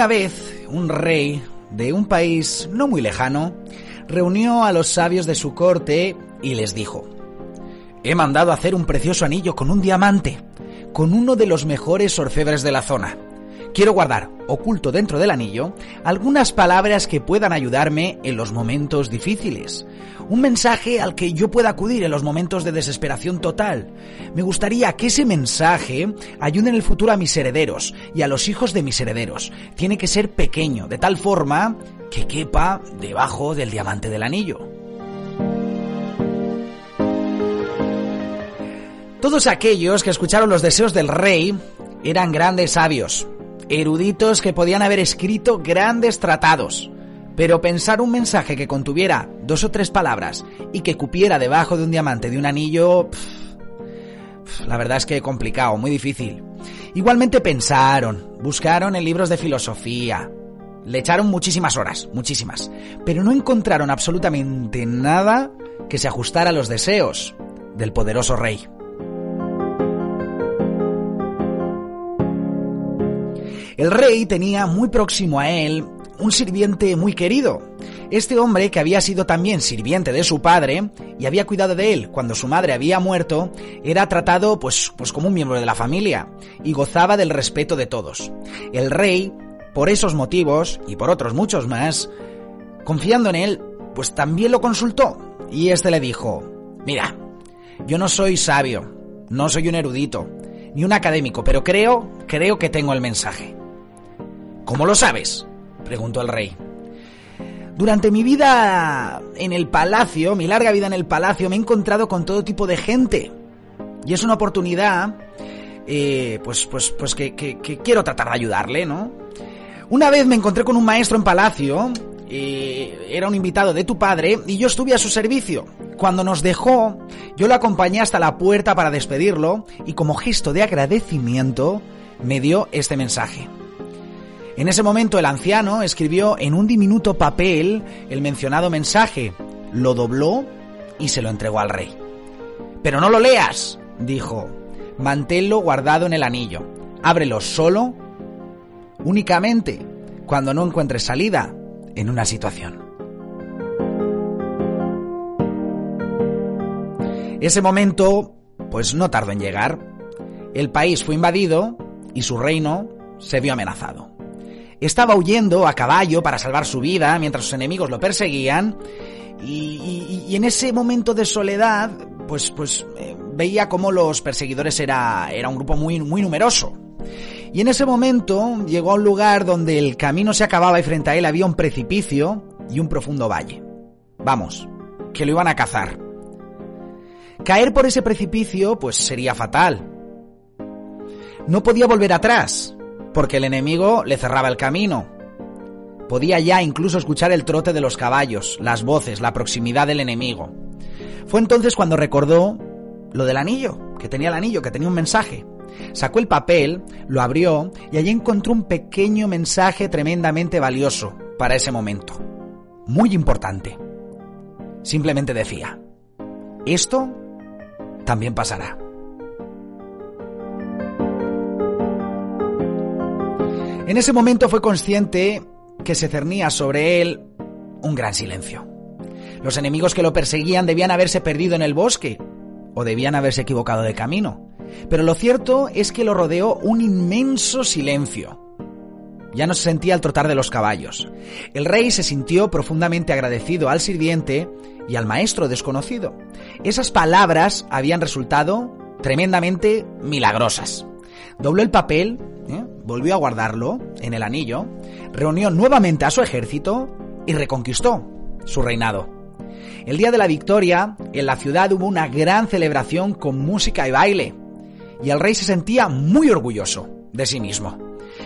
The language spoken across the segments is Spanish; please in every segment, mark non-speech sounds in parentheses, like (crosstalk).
Una vez, un rey de un país no muy lejano reunió a los sabios de su corte y les dijo, He mandado hacer un precioso anillo con un diamante, con uno de los mejores orfebres de la zona. Quiero guardar, oculto dentro del anillo, algunas palabras que puedan ayudarme en los momentos difíciles. Un mensaje al que yo pueda acudir en los momentos de desesperación total. Me gustaría que ese mensaje ayude en el futuro a mis herederos y a los hijos de mis herederos. Tiene que ser pequeño, de tal forma que quepa debajo del diamante del anillo. Todos aquellos que escucharon los deseos del rey eran grandes sabios, eruditos que podían haber escrito grandes tratados. Pero pensar un mensaje que contuviera dos o tres palabras y que cupiera debajo de un diamante de un anillo... la verdad es que complicado, muy difícil. Igualmente pensaron, buscaron en libros de filosofía, le echaron muchísimas horas, muchísimas, pero no encontraron absolutamente nada que se ajustara a los deseos del poderoso rey. El rey tenía muy próximo a él un sirviente muy querido. Este hombre, que había sido también sirviente de su padre y había cuidado de él cuando su madre había muerto, era tratado pues, pues como un miembro de la familia y gozaba del respeto de todos. El rey, por esos motivos y por otros muchos más, confiando en él, pues también lo consultó y este le dijo, mira, yo no soy sabio, no soy un erudito, ni un académico, pero creo, creo que tengo el mensaje. ¿Cómo lo sabes? preguntó el rey. Durante mi vida en el palacio, mi larga vida en el palacio, me he encontrado con todo tipo de gente. Y es una oportunidad, eh, pues, pues, pues que, quiero tratar de ayudarle, ¿no? Una vez me encontré con un maestro en palacio, eh, era un invitado de tu padre, y yo estuve a su servicio. Cuando nos dejó, yo lo acompañé hasta la puerta para despedirlo, y como gesto de agradecimiento, me dio este mensaje. En ese momento el anciano escribió en un diminuto papel el mencionado mensaje, lo dobló y se lo entregó al rey. Pero no lo leas, dijo. Manténlo guardado en el anillo. Ábrelo solo, únicamente, cuando no encuentres salida en una situación. Ese momento, pues no tardó en llegar. El país fue invadido y su reino se vio amenazado. Estaba huyendo a caballo para salvar su vida mientras sus enemigos lo perseguían y, en ese momento de soledad, pues, pues eh, veía como los perseguidores era, era un grupo muy, muy numeroso. Y en ese momento llegó a un lugar donde el camino se acababa y frente a él había un precipicio y un profundo valle. Vamos, que lo iban a cazar. Caer por ese precipicio pues sería fatal. No podía volver atrás, porque el enemigo le cerraba el camino. Podía ya incluso escuchar el trote de los caballos, las voces, la proximidad del enemigo. Fue entonces cuando recordó lo del anillo, que tenía el anillo, que tenía un mensaje. Sacó el papel, lo abrió y allí encontró un pequeño mensaje tremendamente valioso para ese momento. Muy importante. Simplemente decía, esto también pasará. En ese momento fue consciente que se cernía sobre él un gran silencio. Los enemigos que lo perseguían debían haberse perdido en el bosque o debían haberse equivocado de camino. Pero lo cierto es que lo rodeó un inmenso silencio. ya no se sentía el trotar de los caballos. El rey se sintió profundamente agradecido al sirviente y al maestro desconocido. Esas palabras habían resultado tremendamente milagrosas. Dobló el papel. Volvió a guardarlo en el anillo, reunió nuevamente a su ejército y reconquistó su reinado. El día de la victoria, en la ciudad hubo una gran celebración con música y baile, y el rey se sentía muy orgulloso de sí mismo.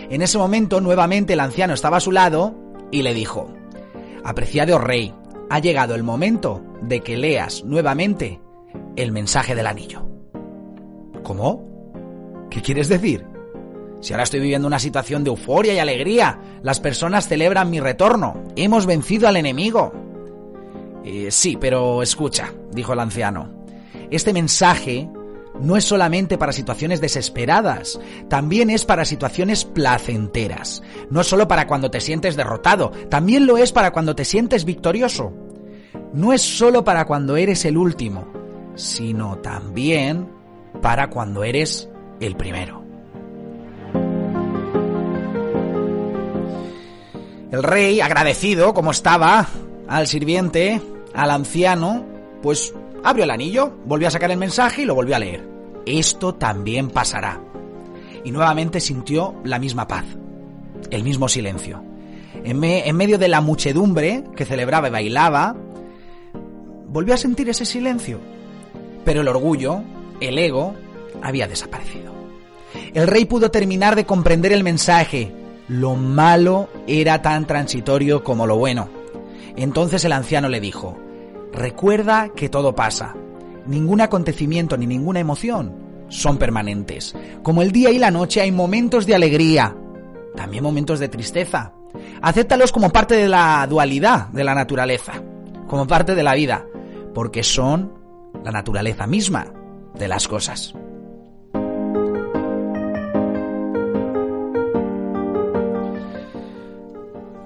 En ese momento, nuevamente el anciano estaba a su lado y le dijo, Apreciado rey, ha llegado el momento de que leas nuevamente el mensaje del anillo. ¿Cómo? ¿Qué quieres decir? Si ahora estoy viviendo una situación de euforia y alegría, las personas celebran mi retorno, hemos vencido al enemigo. Eh, sí, pero escucha, dijo el anciano, este mensaje no es solamente para situaciones desesperadas, también es para situaciones placenteras. No es solo para cuando te sientes derrotado, también lo es para cuando te sientes victorioso. No es solo para cuando eres el último, sino también para cuando eres el primero. El rey, agradecido como estaba al sirviente, al anciano, pues abrió el anillo, volvió a sacar el mensaje y lo volvió a leer. Esto también pasará. Y nuevamente sintió la misma paz, el mismo silencio. En, medio de la muchedumbre que celebraba y bailaba, volvió a sentir ese silencio. Pero el orgullo, el ego, había desaparecido. El rey pudo terminar de comprender el mensaje. Lo malo era tan transitorio como lo bueno. Entonces el anciano le dijo, Recuerda que todo pasa. Ningún acontecimiento ni ninguna emoción son permanentes. Como el día y la noche hay momentos de alegría, también momentos de tristeza. Acéptalos como parte de la dualidad de la naturaleza, como parte de la vida, porque son la naturaleza misma de las cosas.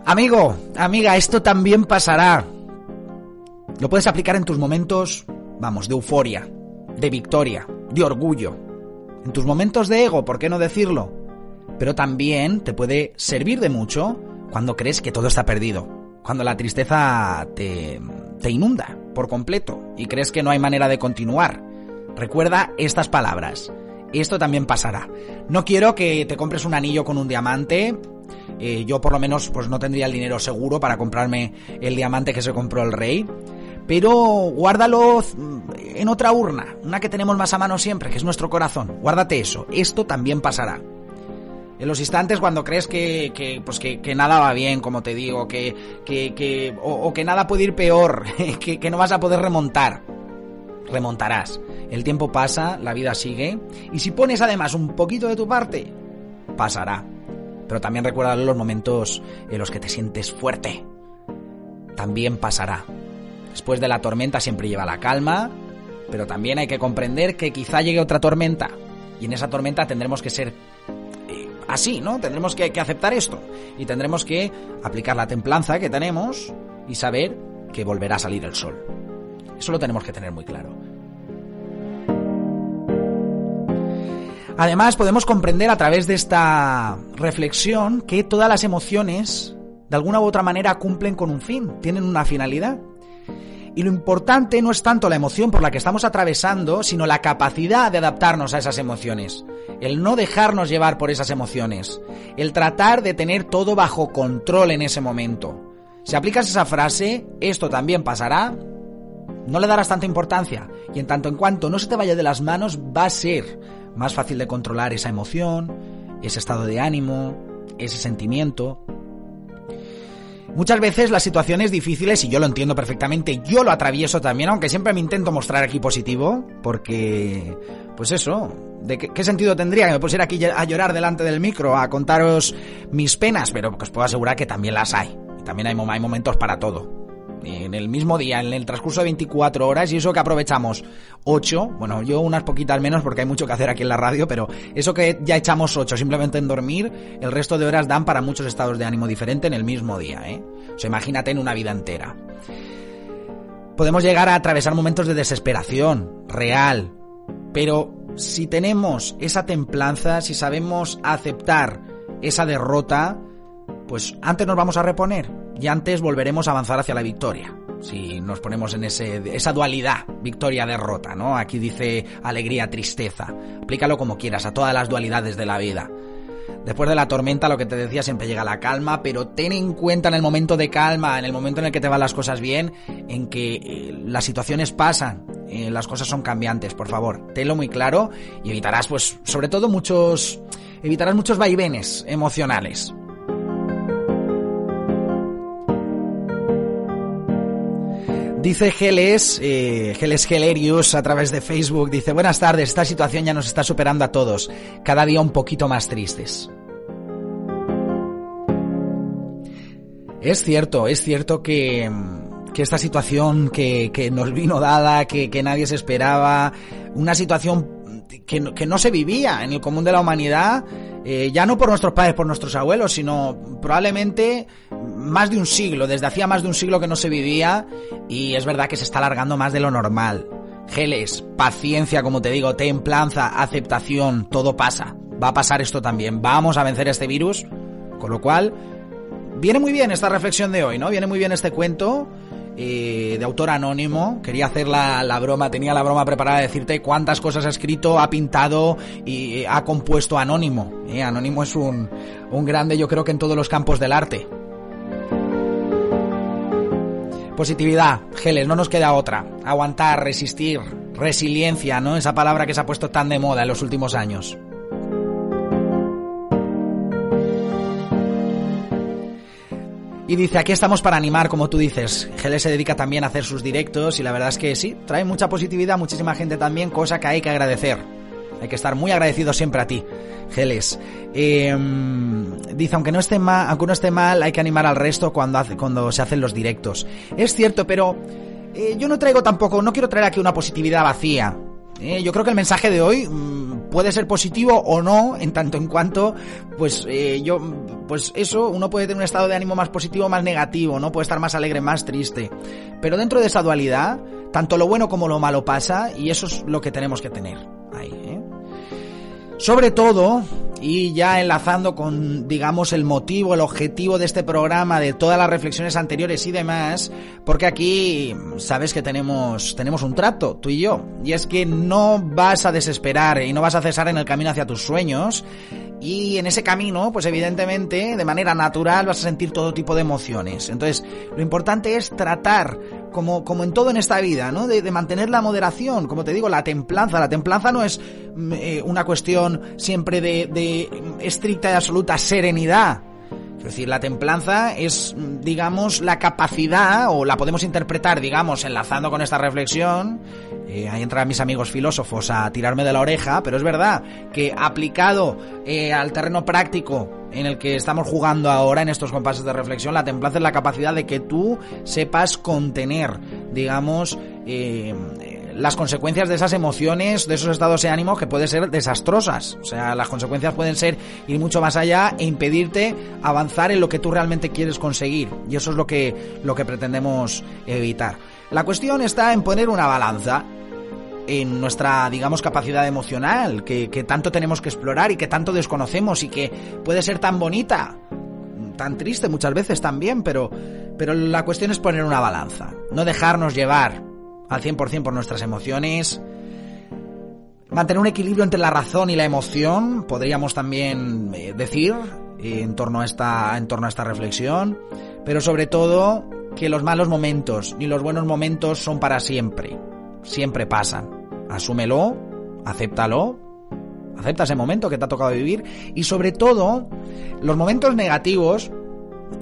Amigo, amiga, esto también pasará. Lo puedes aplicar en tus momentos, vamos, de euforia, de victoria, de orgullo. En tus momentos de ego, ¿por qué no decirlo? Pero también te puede servir de mucho cuando crees que todo está perdido. Cuando la tristeza te, te inunda por completo y crees que no hay manera de continuar. Recuerda estas palabras. Esto también pasará. No quiero que te compres un anillo con un diamante. Eh, yo por lo menos pues no tendría el dinero seguro para comprarme el diamante que se compró el rey pero guárdalo en otra urna, una que tenemos más a mano siempre, que es nuestro corazón. Guárdate eso, esto también pasará. En los instantes cuando crees que, que pues que, nada va bien, como te digo, que, que, o, que nada puede ir peor, (laughs) que, que no vas a poder remontar, remontarás. El tiempo pasa, la vida sigue, y si pones además un poquito de tu parte, pasará. Pero también recuerda los momentos en los que te sientes fuerte. También pasará. Después de la tormenta siempre lleva la calma, pero también hay que comprender que quizá llegue otra tormenta. Y en esa tormenta tendremos que ser eh, así, ¿no? Tendremos que, que aceptar esto. Y tendremos que aplicar la templanza que tenemos y saber que volverá a salir el sol. Eso lo tenemos que tener muy claro. Además, podemos comprender a través de esta reflexión que todas las emociones, de alguna u otra manera, cumplen con un fin, tienen una finalidad. Y lo importante no es tanto la emoción por la que estamos atravesando, sino la capacidad de adaptarnos a esas emociones. El no dejarnos llevar por esas emociones. El tratar de tener todo bajo control en ese momento. Si aplicas esa frase, esto también pasará, no le darás tanta importancia. Y en tanto en cuanto no se te vaya de las manos, va a ser más fácil de controlar esa emoción, ese estado de ánimo, ese sentimiento. Muchas veces las situaciones difíciles, y yo lo entiendo perfectamente, yo lo atravieso también, aunque siempre me intento mostrar aquí positivo, porque, pues eso, ¿de qué, sentido tendría que me pusiera aquí a llorar delante del micro, a contaros mis penas? Pero os puedo asegurar que también las hay. Y también hay, hay momentos para todo en el mismo día, en el transcurso de 24 horas, y eso que aprovechamos 8, bueno, yo unas poquitas menos porque hay mucho que hacer aquí en la radio, pero eso que ya echamos 8 simplemente en dormir, el resto de horas dan para muchos estados de ánimo diferente en el mismo día, ¿eh? O sea, imagínate en una vida entera. Podemos llegar a atravesar momentos de desesperación, real, pero si tenemos esa templanza, si sabemos aceptar esa derrota, pues antes nos vamos a reponer y antes volveremos a avanzar hacia la victoria. Si nos ponemos en ese, esa dualidad, victoria-derrota, ¿no? Aquí dice alegría-tristeza. Aplícalo como quieras, a todas las dualidades de la vida. Después de la tormenta, lo que te decía, siempre llega la calma, pero ten en cuenta en el momento de calma, en el momento en el que te van las cosas bien, en que eh, las situaciones pasan, eh, las cosas son cambiantes, por favor, tenlo muy claro y evitarás, pues, sobre todo muchos, evitarás muchos vaivenes emocionales. Dice Geles, eh, Geles Gelerius a través de Facebook, dice, buenas tardes, esta situación ya nos está superando a todos, cada día un poquito más tristes. Es cierto, es cierto que, que esta situación que, que nos vino dada, que, que nadie se esperaba, una situación que, que no se vivía en el común de la humanidad, eh, ya no por nuestros padres, por nuestros abuelos, sino probablemente más de un siglo, desde hacía más de un siglo que no se vivía y es verdad que se está alargando más de lo normal. Geles, paciencia, como te digo, templanza, aceptación, todo pasa. Va a pasar esto también. Vamos a vencer este virus. Con lo cual, viene muy bien esta reflexión de hoy, ¿no? Viene muy bien este cuento eh, de autor anónimo. Quería hacer la, la, broma, tenía la broma preparada de decirte cuántas cosas ha escrito, ha pintado y ha compuesto anónimo. Eh, anónimo es un, un grande, yo creo que en todos los campos del arte. Positividad, Geles, no nos queda otra. Aguantar, resistir, resiliencia, ¿no? Esa palabra que se ha puesto tan de moda en los últimos años. Y dice, aquí estamos para animar, como tú dices. Geles se dedica también a hacer sus directos y la verdad es que sí, trae mucha positividad, muchísima gente también, cosa que hay que agradecer. Hay que estar muy agradecido siempre a ti, Geles. Eh, dice, aunque no, esté mal, aunque no esté mal, hay que animar al resto cuando se hacen los directos. Es cierto, pero eh, yo no traigo tampoco, no quiero traer aquí una positividad vacía. Eh, yo creo que el mensaje de hoy mmm, puede ser positivo o no, en tanto en cuanto, pues eh, yo, pues eso, uno puede tener un estado de ánimo más positivo más negativo, ¿no? Puede estar más alegre, más triste. Pero dentro de esa dualidad, tanto lo bueno como lo malo pasa y eso es lo que tenemos que tener ahí, ¿eh? Sobre todo, y ya enlazando con, digamos, el motivo, el objetivo de este programa, de todas las reflexiones anteriores y demás, porque aquí sabes que tenemos, tenemos un trato, tú y yo, y es que no vas a desesperar y no vas a cesar en el camino hacia tus sueños, y en ese camino, pues evidentemente, de manera natural vas a sentir todo tipo de emociones. Entonces, lo importante es tratar, como, como en todo en esta vida, ¿no? De, de mantener la moderación, como te digo, la templanza. La templanza no es eh, una cuestión siempre de, de estricta y absoluta serenidad. Es decir, la templanza es, digamos, la capacidad, o la podemos interpretar, digamos, enlazando con esta reflexión. Eh, ahí entran mis amigos filósofos a tirarme de la oreja, pero es verdad que aplicado eh, al terreno práctico en el que estamos jugando ahora en estos compases de reflexión, la templanza es la capacidad de que tú sepas contener, digamos, eh, las consecuencias de esas emociones, de esos estados de ánimo que pueden ser desastrosas. O sea, las consecuencias pueden ser ir mucho más allá e impedirte avanzar en lo que tú realmente quieres conseguir. Y eso es lo que, lo que pretendemos evitar. La cuestión está en poner una balanza en nuestra, digamos, capacidad emocional, que, que tanto tenemos que explorar y que tanto desconocemos y que puede ser tan bonita, tan triste muchas veces también, pero, pero la cuestión es poner una balanza, no dejarnos llevar al 100% por nuestras emociones. Mantener un equilibrio entre la razón y la emoción, podríamos también eh, decir, en torno, a esta, en torno a esta reflexión. Pero sobre todo, que los malos momentos ni los buenos momentos son para siempre. Siempre pasan. Asúmelo, acéptalo, acepta ese momento que te ha tocado vivir. Y sobre todo, los momentos negativos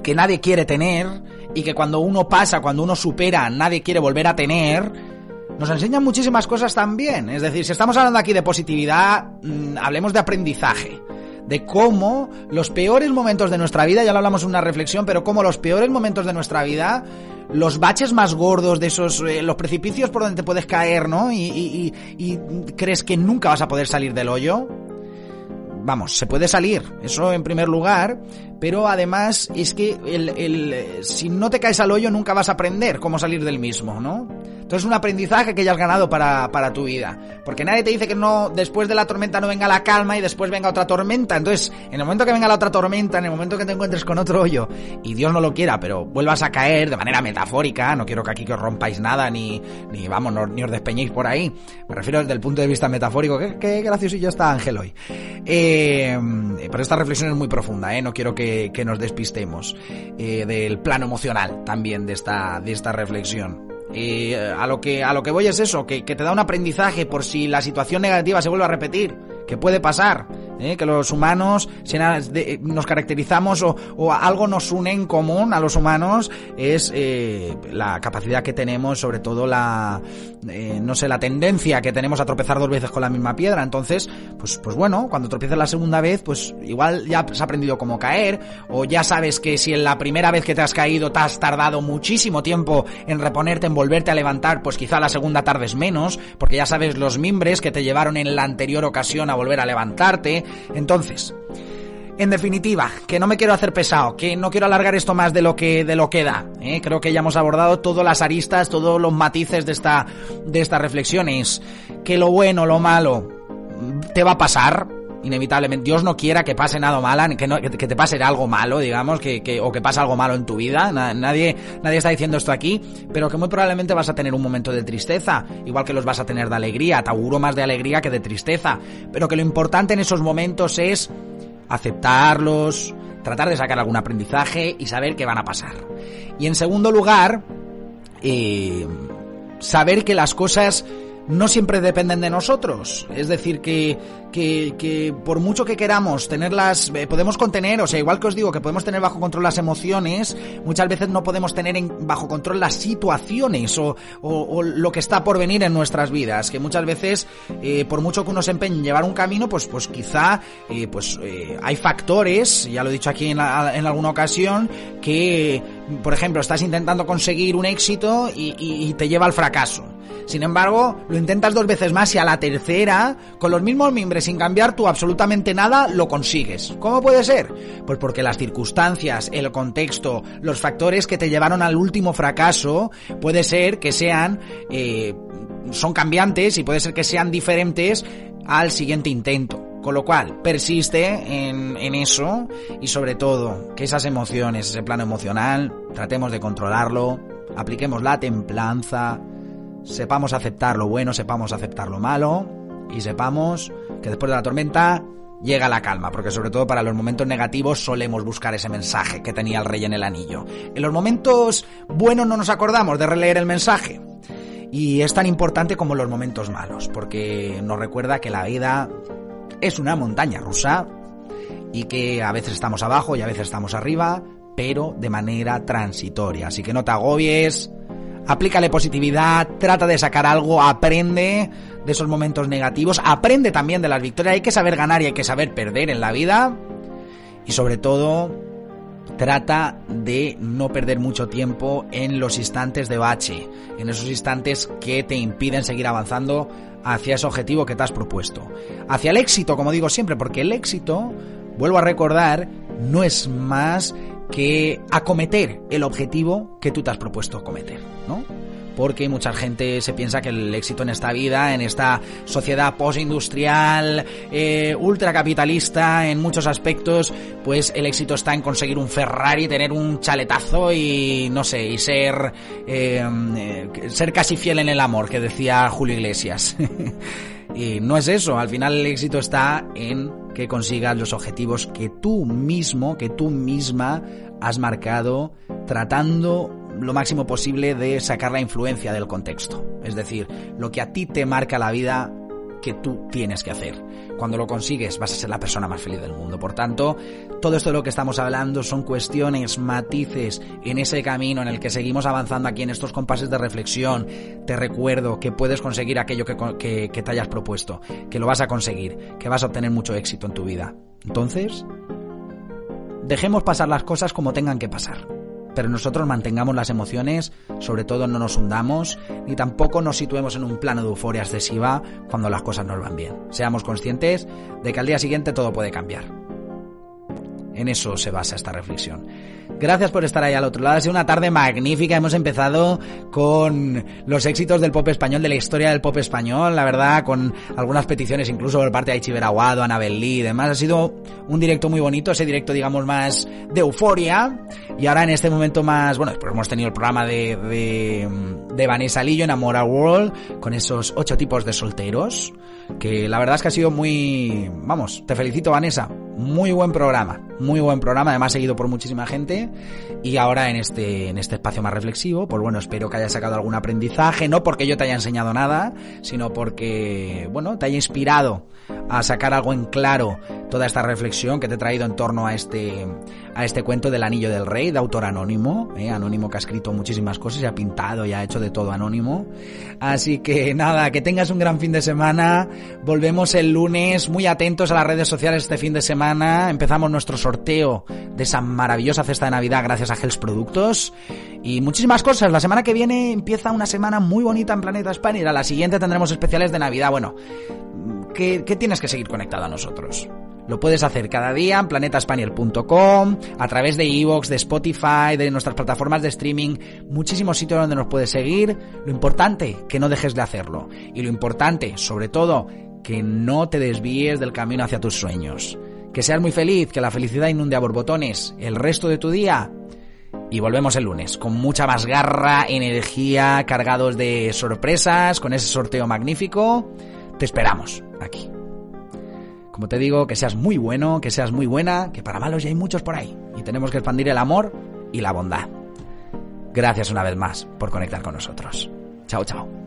que nadie quiere tener y que cuando uno pasa, cuando uno supera, nadie quiere volver a tener, nos enseñan muchísimas cosas también. Es decir, si estamos hablando aquí de positividad, mmm, hablemos de aprendizaje. De cómo los peores momentos de nuestra vida, ya lo hablamos en una reflexión, pero cómo los peores momentos de nuestra vida, los baches más gordos de esos, eh, los precipicios por donde te puedes caer, ¿no? Y, y, y, y crees que nunca vas a poder salir del hoyo, vamos, se puede salir, eso en primer lugar, pero además es que el, si no te caes al hoyo nunca vas a aprender cómo salir del mismo, ¿no? Entonces es un aprendizaje que ya has ganado para, para tu vida. Porque nadie te dice que no, después de la tormenta no venga la calma y después venga otra tormenta. Entonces, en el momento que venga la otra tormenta, en el momento que te encuentres con otro hoyo, y Dios no lo quiera, pero vuelvas a caer de manera metafórica, no quiero que aquí que os rompáis nada, ni, ni vamos, ni os despeñéis por ahí. Me refiero desde el punto de vista metafórico, qué, qué graciosillo está Ángel hoy. Eh, pero esta reflexión es muy profunda, ¿eh? No quiero que, que nos despistemos eh, del plano emocional también de esta, de esta reflexión. Y eh, a lo que a lo que voy es eso, que, que, te da un aprendizaje por si la situación negativa se vuelve a repetir, que puede pasar, ¿eh? que los humanos nos caracterizamos o, o, algo nos une en común a los humanos es eh, la capacidad que tenemos, sobre todo la eh, no sé, la tendencia que tenemos a tropezar dos veces con la misma piedra. Entonces, pues pues bueno, cuando tropieces la segunda vez, pues igual ya has aprendido cómo caer o ya sabes que si en la primera vez que te has caído te has tardado muchísimo tiempo en reponerte, en volverte a levantar, pues quizá la segunda tardes menos, porque ya sabes los mimbres que te llevaron en la anterior ocasión a volver a levantarte. Entonces, en definitiva, que no me quiero hacer pesado, que no quiero alargar esto más de lo que de lo que da. ¿eh? Creo que ya hemos abordado todas las aristas, todos los matices de esta de estas reflexiones. Que lo bueno, lo malo, te va a pasar, inevitablemente Dios no quiera que pase nada malo, que, no, que, te pase algo malo, digamos, que, que, o que pase algo malo en tu vida. Nadie, nadie está diciendo esto aquí, pero que muy probablemente vas a tener un momento de tristeza, igual que los vas a tener de alegría. Te auguro más de alegría que de tristeza. Pero que lo importante en esos momentos es aceptarlos, tratar de sacar algún aprendizaje y saber qué van a pasar. Y en segundo lugar, eh, saber que las cosas no siempre dependen de nosotros. Es decir, que, que, por mucho que queramos tenerlas, eh, podemos contener, o sea, igual que os digo que podemos tener bajo control las emociones, muchas veces no podemos tener en, bajo control las situaciones o, lo que está por venir en nuestras vidas. Que muchas veces, eh, por mucho que uno se empeñe en llevar un camino, pues, pues quizá, eh, pues eh, hay factores, ya lo he dicho aquí en, la, en alguna ocasión, que, por ejemplo, estás intentando conseguir un éxito y, y, y te lleva al fracaso. Sin embargo, lo intentas dos veces más y a la tercera, con los mismos mimbres, sin cambiar tú absolutamente nada, lo consigues. ¿Cómo puede ser? Pues porque las circunstancias, el contexto, los factores que te llevaron al último fracaso, puede ser que sean, eh, son cambiantes y puede ser que sean diferentes al siguiente intento. Con lo cual, persiste en, en, eso y sobre todo que esas emociones, ese plano emocional, tratemos de controlarlo, apliquemos la templanza, sepamos aceptar lo bueno, sepamos aceptar lo malo y sepamos que después de la tormenta llega la calma, porque sobre todo para los momentos negativos solemos buscar ese mensaje que tenía el rey en el anillo. En los momentos buenos no nos acordamos de releer el mensaje. Y es tan importante como los momentos malos, porque nos recuerda que la vida es una montaña rusa y que a veces estamos abajo y a veces estamos arriba, pero de manera transitoria. Así que no te agobies, aplícale positividad, trata de sacar algo, aprende de esos momentos negativos, aprende también de las victorias, hay que saber ganar y hay que saber perder en la vida y sobre todo trata de no perder mucho tiempo en los instantes de bache, en esos instantes que te impiden seguir avanzando hacia ese objetivo que te has propuesto. Hacia el éxito, como digo siempre, porque el éxito, vuelvo a recordar, no es más que acometer el objetivo que tú te has propuesto acometer, ¿no? Porque mucha gente se piensa que el éxito en esta vida, en esta sociedad postindustrial, eh, ultracapitalista en muchos aspectos, pues el éxito está en conseguir un Ferrari, tener un chaletazo y no sé, y ser, eh, eh, ser casi fiel en el amor, que decía Julio Iglesias. (laughs) y no es eso, al final el éxito está en que consigas los objetivos que tú mismo, que tú misma has marcado tratando lo máximo posible de sacar la influencia del contexto. Es decir, lo que a ti te marca la vida que tú tienes que hacer. Cuando lo consigues vas a ser la persona más feliz del mundo. Por tanto, todo esto de lo que estamos hablando son cuestiones, matices en ese camino en el que seguimos avanzando aquí en estos compases de reflexión. Te recuerdo que puedes conseguir aquello que, te hayas propuesto, que lo vas a conseguir, que vas a obtener mucho éxito en tu vida. Entonces, dejemos pasar las cosas como tengan que pasar pero nosotros mantengamos las emociones, sobre todo no nos hundamos, ni tampoco nos situemos en un plano de euforia excesiva cuando las cosas nos van bien. Seamos conscientes de que al día siguiente todo puede cambiar. En eso se basa esta reflexión. Gracias por estar ahí al otro lado. Ha sido una tarde magnífica. Hemos empezado con los éxitos del pop español, de la historia del pop español, la verdad, con algunas peticiones incluso por parte de Aichi Aguado, Anabel Lee y demás. Ha sido un directo muy bonito, ese directo, digamos, más de euforia. Y ahora en este momento más, bueno, después hemos tenido el programa de, de, de Vanessa Lillo, Enamora World, con esos ocho tipos de solteros, que la verdad es que ha sido muy, vamos, te felicito Vanessa, muy buen programa, muy buen programa, además seguido por muchísima gente y ahora en este en este espacio más reflexivo, pues bueno, espero que hayas sacado algún aprendizaje, no porque yo te haya enseñado nada, sino porque bueno, te haya inspirado a sacar algo en claro toda esta reflexión que te he traído en torno a este a este cuento del Anillo del Rey de autor anónimo, ¿eh? anónimo que ha escrito muchísimas cosas y ha pintado y ha hecho de todo anónimo. Así que nada, que tengas un gran fin de semana. Volvemos el lunes, muy atentos a las redes sociales este fin de semana. Empezamos nuestro sorteo de esa maravillosa cesta de Navidad gracias a Gels Productos y muchísimas cosas. La semana que viene empieza una semana muy bonita en Planeta y a la siguiente tendremos especiales de Navidad. Bueno, que, tienes que seguir conectado a nosotros. Lo puedes hacer cada día en planetaspaniel.com, a través de Evox, de Spotify, de nuestras plataformas de streaming, muchísimos sitios donde nos puedes seguir. Lo importante, que no dejes de hacerlo. Y lo importante, sobre todo, que no te desvíes del camino hacia tus sueños. Que seas muy feliz, que la felicidad inunde a borbotones el resto de tu día. Y volvemos el lunes con mucha más garra, energía, cargados de sorpresas, con ese sorteo magnífico. Te esperamos aquí. Como te digo, que seas muy bueno, que seas muy buena, que para malos ya hay muchos por ahí. Y tenemos que expandir el amor y la bondad. Gracias una vez más por conectar con nosotros. Chao, chao.